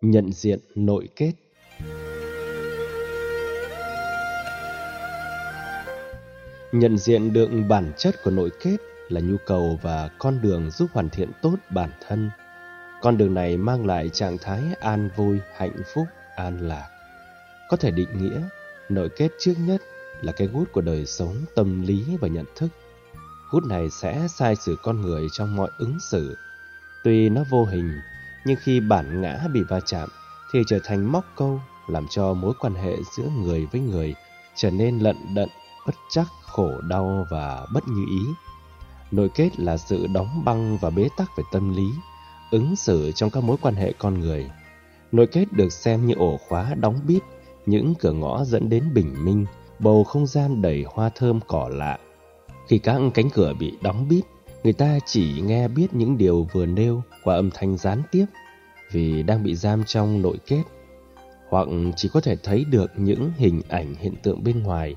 Nhận diện nội kết Nhận diện được bản chất của nội kết là nhu cầu và con đường giúp hoàn thiện tốt bản thân. Con đường này mang lại trạng thái an vui, hạnh phúc, an lạc. Có thể định nghĩa, nội kết trước nhất là cái gút của đời sống tâm lý và nhận thức. Gút này sẽ sai sử con người trong mọi ứng xử. Tuy nó vô hình, nhưng khi bản ngã bị va chạm thì trở thành móc câu làm cho mối quan hệ giữa người với người trở nên lận đận, bất chắc, khổ đau và bất như ý. Nội kết là sự đóng băng và bế tắc về tâm lý, ứng xử trong các mối quan hệ con người. Nội kết được xem như ổ khóa đóng bít, những cửa ngõ dẫn đến bình minh, bầu không gian đầy hoa thơm cỏ lạ. Khi các cánh cửa bị đóng bít, người ta chỉ nghe biết những điều vừa nêu qua âm thanh gián tiếp vì đang bị giam trong nội kết, hoặc chỉ có thể thấy được những hình ảnh hiện tượng bên ngoài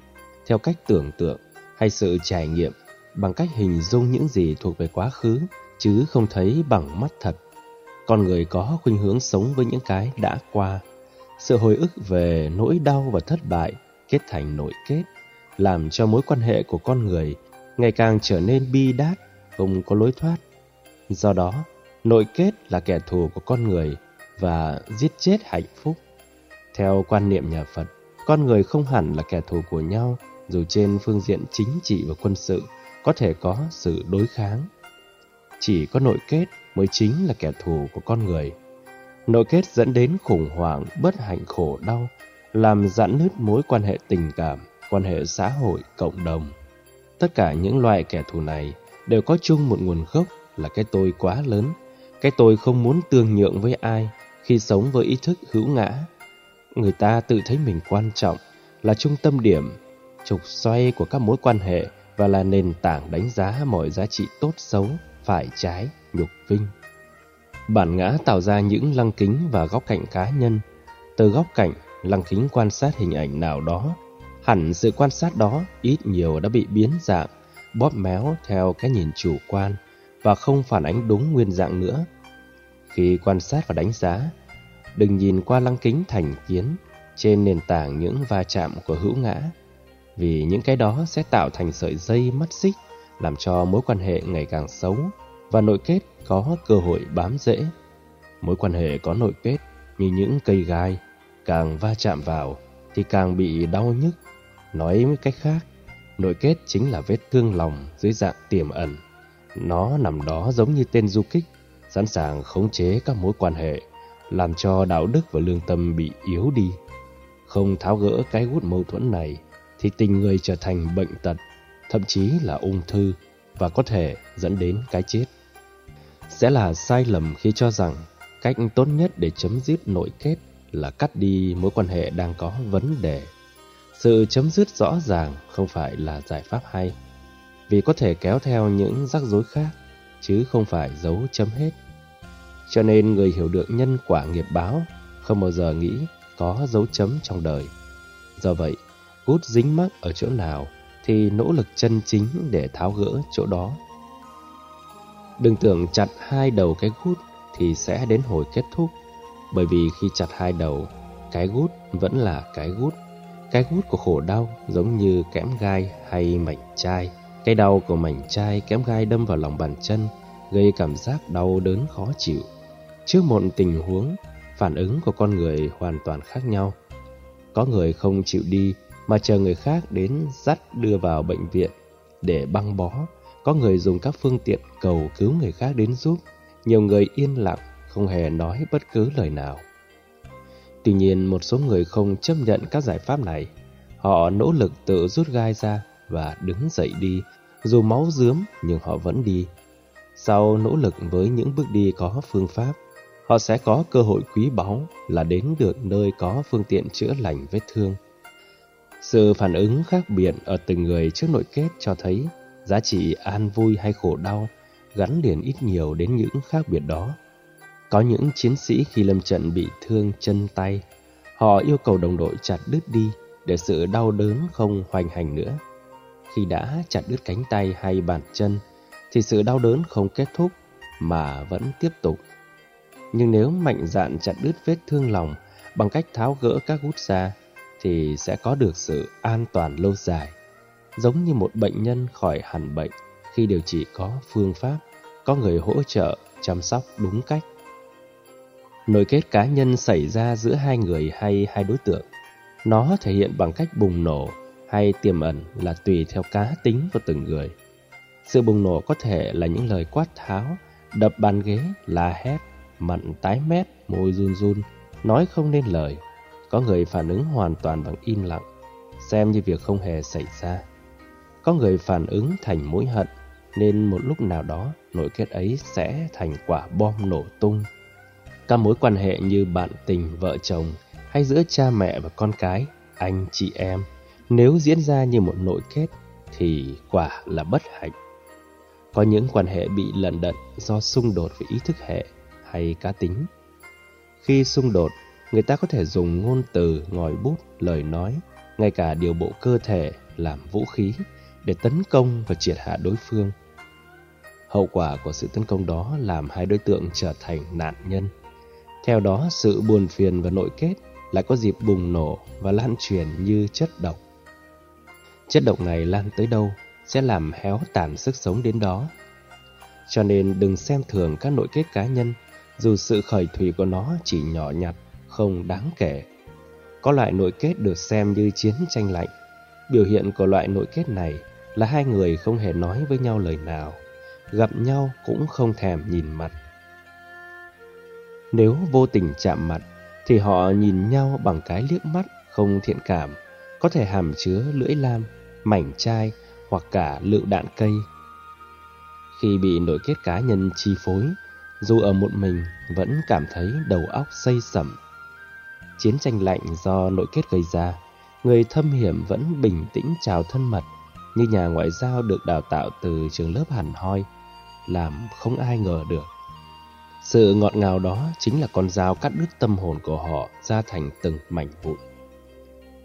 theo cách tưởng tượng hay sự trải nghiệm bằng cách hình dung những gì thuộc về quá khứ chứ không thấy bằng mắt thật. Con người có khuynh hướng sống với những cái đã qua. Sự hồi ức về nỗi đau và thất bại kết thành nội kết, làm cho mối quan hệ của con người ngày càng trở nên bi đát, không có lối thoát. Do đó, nội kết là kẻ thù của con người và giết chết hạnh phúc. Theo quan niệm nhà Phật, con người không hẳn là kẻ thù của nhau, dù trên phương diện chính trị và quân sự có thể có sự đối kháng. Chỉ có nội kết mới chính là kẻ thù của con người. Nội kết dẫn đến khủng hoảng, bất hạnh khổ đau, làm giãn nứt mối quan hệ tình cảm, quan hệ xã hội, cộng đồng. Tất cả những loại kẻ thù này đều có chung một nguồn gốc là cái tôi quá lớn, cái tôi không muốn tương nhượng với ai khi sống với ý thức hữu ngã. Người ta tự thấy mình quan trọng, là trung tâm điểm, trục xoay của các mối quan hệ và là nền tảng đánh giá mọi giá trị tốt xấu, phải trái, nhục vinh. Bản ngã tạo ra những lăng kính và góc cạnh cá nhân. Từ góc cạnh, lăng kính quan sát hình ảnh nào đó, hẳn sự quan sát đó ít nhiều đã bị biến dạng, bóp méo theo cái nhìn chủ quan và không phản ánh đúng nguyên dạng nữa. Khi quan sát và đánh giá, đừng nhìn qua lăng kính thành kiến trên nền tảng những va chạm của hữu ngã vì những cái đó sẽ tạo thành sợi dây mắt xích làm cho mối quan hệ ngày càng xấu và nội kết có cơ hội bám rễ. Mối quan hệ có nội kết như những cây gai, càng va chạm vào thì càng bị đau nhức. Nói một cách khác, nội kết chính là vết thương lòng dưới dạng tiềm ẩn. Nó nằm đó giống như tên du kích, sẵn sàng khống chế các mối quan hệ, làm cho đạo đức và lương tâm bị yếu đi. Không tháo gỡ cái gút mâu thuẫn này thì tình người trở thành bệnh tật, thậm chí là ung thư và có thể dẫn đến cái chết. Sẽ là sai lầm khi cho rằng cách tốt nhất để chấm dứt nội kết là cắt đi mối quan hệ đang có vấn đề. Sự chấm dứt rõ ràng không phải là giải pháp hay, vì có thể kéo theo những rắc rối khác, chứ không phải dấu chấm hết. Cho nên người hiểu được nhân quả nghiệp báo không bao giờ nghĩ có dấu chấm trong đời. Do vậy, gút dính mắc ở chỗ nào thì nỗ lực chân chính để tháo gỡ chỗ đó. Đừng tưởng chặt hai đầu cái gút thì sẽ đến hồi kết thúc, bởi vì khi chặt hai đầu, cái gút vẫn là cái gút. Cái gút của khổ đau giống như kẽm gai hay mảnh chai. Cái đau của mảnh chai kẽm gai đâm vào lòng bàn chân, gây cảm giác đau đớn khó chịu. Trước một tình huống, phản ứng của con người hoàn toàn khác nhau. Có người không chịu đi mà chờ người khác đến dắt đưa vào bệnh viện để băng bó. Có người dùng các phương tiện cầu cứu người khác đến giúp. Nhiều người yên lặng, không hề nói bất cứ lời nào. Tuy nhiên, một số người không chấp nhận các giải pháp này. Họ nỗ lực tự rút gai ra và đứng dậy đi. Dù máu dướm nhưng họ vẫn đi. Sau nỗ lực với những bước đi có phương pháp, họ sẽ có cơ hội quý báu là đến được nơi có phương tiện chữa lành vết thương. Sự phản ứng khác biệt ở từng người trước nội kết cho thấy giá trị an vui hay khổ đau gắn liền ít nhiều đến những khác biệt đó. Có những chiến sĩ khi lâm trận bị thương chân tay, họ yêu cầu đồng đội chặt đứt đi để sự đau đớn không hoành hành nữa. Khi đã chặt đứt cánh tay hay bàn chân, thì sự đau đớn không kết thúc mà vẫn tiếp tục. Nhưng nếu mạnh dạn chặt đứt vết thương lòng bằng cách tháo gỡ các gút ra, thì sẽ có được sự an toàn lâu dài. Giống như một bệnh nhân khỏi hẳn bệnh khi điều trị có phương pháp, có người hỗ trợ, chăm sóc đúng cách. Nối kết cá nhân xảy ra giữa hai người hay hai đối tượng. Nó thể hiện bằng cách bùng nổ hay tiềm ẩn là tùy theo cá tính của từng người. Sự bùng nổ có thể là những lời quát tháo, đập bàn ghế, la hét, mặn tái mét, môi run run, nói không nên lời. Có người phản ứng hoàn toàn bằng im lặng, xem như việc không hề xảy ra. Có người phản ứng thành mối hận, nên một lúc nào đó nỗi kết ấy sẽ thành quả bom nổ tung. Các mối quan hệ như bạn tình, vợ chồng hay giữa cha mẹ và con cái, anh chị em, nếu diễn ra như một nội kết thì quả là bất hạnh. Có những quan hệ bị lận đận do xung đột về ý thức hệ hay cá tính. Khi xung đột, người ta có thể dùng ngôn từ, ngòi bút, lời nói, ngay cả điều bộ cơ thể làm vũ khí để tấn công và triệt hạ đối phương. Hậu quả của sự tấn công đó làm hai đối tượng trở thành nạn nhân. Theo đó, sự buồn phiền và nội kết lại có dịp bùng nổ và lan truyền như chất độc. Chất độc này lan tới đâu sẽ làm héo tàn sức sống đến đó. Cho nên đừng xem thường các nội kết cá nhân, dù sự khởi thủy của nó chỉ nhỏ nhặt, không đáng kể. Có loại nội kết được xem như chiến tranh lạnh. Biểu hiện của loại nội kết này là hai người không hề nói với nhau lời nào, gặp nhau cũng không thèm nhìn mặt. Nếu vô tình chạm mặt, thì họ nhìn nhau bằng cái liếc mắt không thiện cảm, có thể hàm chứa lưỡi lam, mảnh chai hoặc cả lựu đạn cây. Khi bị nội kết cá nhân chi phối, dù ở một mình vẫn cảm thấy đầu óc xây sẩm. Chiến tranh lạnh do nội kết gây ra, người thâm hiểm vẫn bình tĩnh chào thân mật như nhà ngoại giao được đào tạo từ trường lớp hẳn hoi, làm không ai ngờ được. Sự ngọt ngào đó chính là con dao cắt đứt tâm hồn của họ ra thành từng mảnh vụn.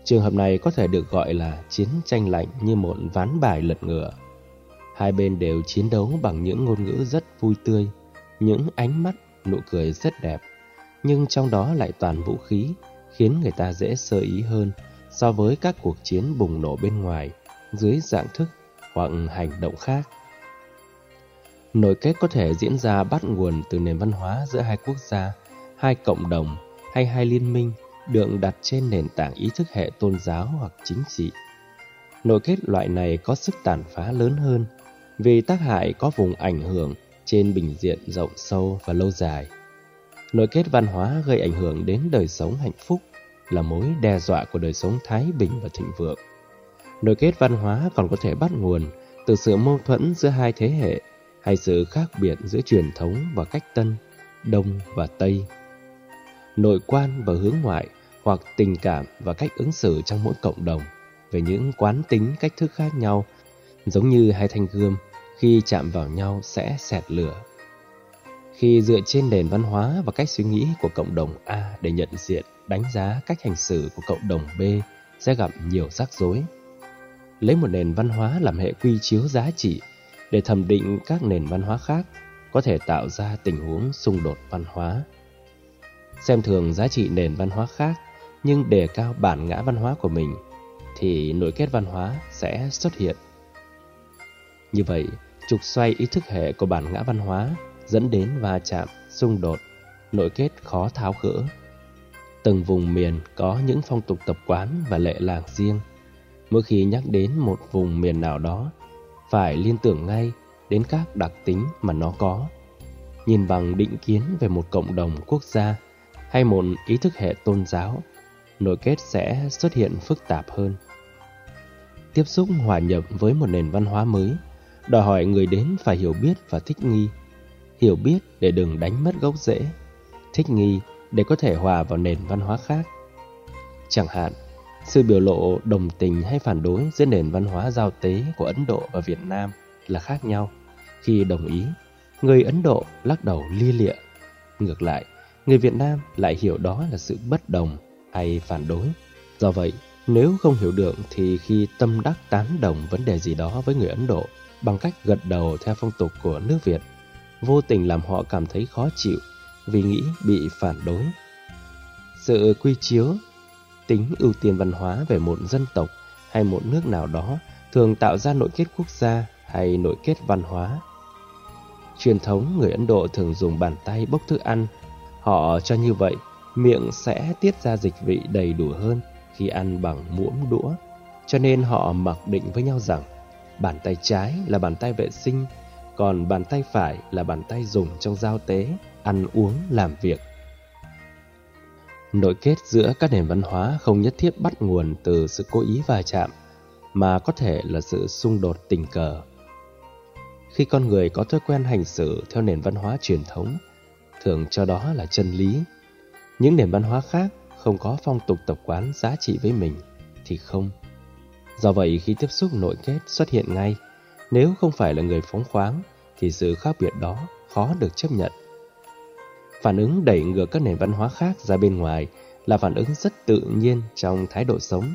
Trường hợp này có thể được gọi là chiến tranh lạnh như một ván bài lật ngựa. Hai bên đều chiến đấu bằng những ngôn ngữ rất vui tươi, những ánh mắt, nụ cười rất đẹp, nhưng trong đó lại toàn vũ khí, khiến người ta dễ sơ ý hơn so với các cuộc chiến bùng nổ bên ngoài dưới dạng thức hoặc hành động khác. Nội kết có thể diễn ra bắt nguồn từ nền văn hóa giữa hai quốc gia, hai cộng đồng hay hai liên minh được đặt trên nền tảng ý thức hệ tôn giáo hoặc chính trị. Nội kết loại này có sức tàn phá lớn hơn vì tác hại có vùng ảnh hưởng trên bình diện rộng sâu và lâu dài. Nội kết văn hóa gây ảnh hưởng đến đời sống hạnh phúc là mối đe dọa của đời sống thái bình và thịnh vượng. Nội kết văn hóa còn có thể bắt nguồn từ sự mâu thuẫn giữa hai thế hệ hay sự khác biệt giữa truyền thống và cách tân, đông và tây. Nội quan và hướng ngoại hoặc tình cảm và cách ứng xử trong mỗi cộng đồng về những quán tính cách thức khác nhau, giống như hai thanh gươm khi chạm vào nhau sẽ xẹt lửa. Khi dựa trên nền văn hóa và cách suy nghĩ của cộng đồng A để nhận diện, đánh giá cách hành xử của cộng đồng B sẽ gặp nhiều rắc rối. Lấy một nền văn hóa làm hệ quy chiếu giá trị để thẩm định các nền văn hóa khác có thể tạo ra tình huống xung đột văn hóa. Xem thường giá trị nền văn hóa khác nhưng đề cao bản ngã văn hóa của mình thì nội kết văn hóa sẽ xuất hiện. Như vậy, trục xoay ý thức hệ của bản ngã văn hóa dẫn đến va chạm, xung đột, nội kết khó tháo gỡ. Từng vùng miền có những phong tục tập quán và lệ làng riêng. Mỗi khi nhắc đến một vùng miền nào đó, phải liên tưởng ngay đến các đặc tính mà nó có. Nhìn bằng định kiến về một cộng đồng quốc gia hay một ý thức hệ tôn giáo nội kết sẽ xuất hiện phức tạp hơn. Tiếp xúc hòa nhập với một nền văn hóa mới, đòi hỏi người đến phải hiểu biết và thích nghi. Hiểu biết để đừng đánh mất gốc rễ, thích nghi để có thể hòa vào nền văn hóa khác. Chẳng hạn, sự biểu lộ đồng tình hay phản đối giữa nền văn hóa giao tế của Ấn Độ và Việt Nam là khác nhau. Khi đồng ý, người Ấn Độ lắc đầu lia lịa. Ngược lại, người Việt Nam lại hiểu đó là sự bất đồng hay phản đối. Do vậy, nếu không hiểu được thì khi tâm đắc tán đồng vấn đề gì đó với người Ấn Độ bằng cách gật đầu theo phong tục của nước Việt, vô tình làm họ cảm thấy khó chịu vì nghĩ bị phản đối. Sự quy chiếu, tính ưu tiên văn hóa về một dân tộc hay một nước nào đó thường tạo ra nội kết quốc gia hay nội kết văn hóa. Truyền thống người Ấn Độ thường dùng bàn tay bốc thức ăn. Họ cho như vậy, miệng sẽ tiết ra dịch vị đầy đủ hơn khi ăn bằng muỗng đũa. Cho nên họ mặc định với nhau rằng bàn tay trái là bàn tay vệ sinh, còn bàn tay phải là bàn tay dùng trong giao tế, ăn uống, làm việc. Nội kết giữa các nền văn hóa không nhất thiết bắt nguồn từ sự cố ý va chạm, mà có thể là sự xung đột tình cờ. Khi con người có thói quen hành xử theo nền văn hóa truyền thống, thường cho đó là chân lý. Những nền văn hóa khác không có phong tục tập quán giá trị với mình thì không. Do vậy khi tiếp xúc nội kết xuất hiện ngay, nếu không phải là người phóng khoáng thì sự khác biệt đó khó được chấp nhận. Phản ứng đẩy ngược các nền văn hóa khác ra bên ngoài là phản ứng rất tự nhiên trong thái độ sống.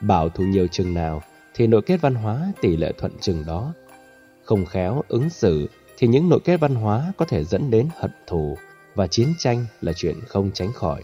Bảo thủ nhiều chừng nào thì nội kết văn hóa tỷ lệ thuận chừng đó. Không khéo ứng xử thì những nội kết văn hóa có thể dẫn đến hận thù và chiến tranh là chuyện không tránh khỏi.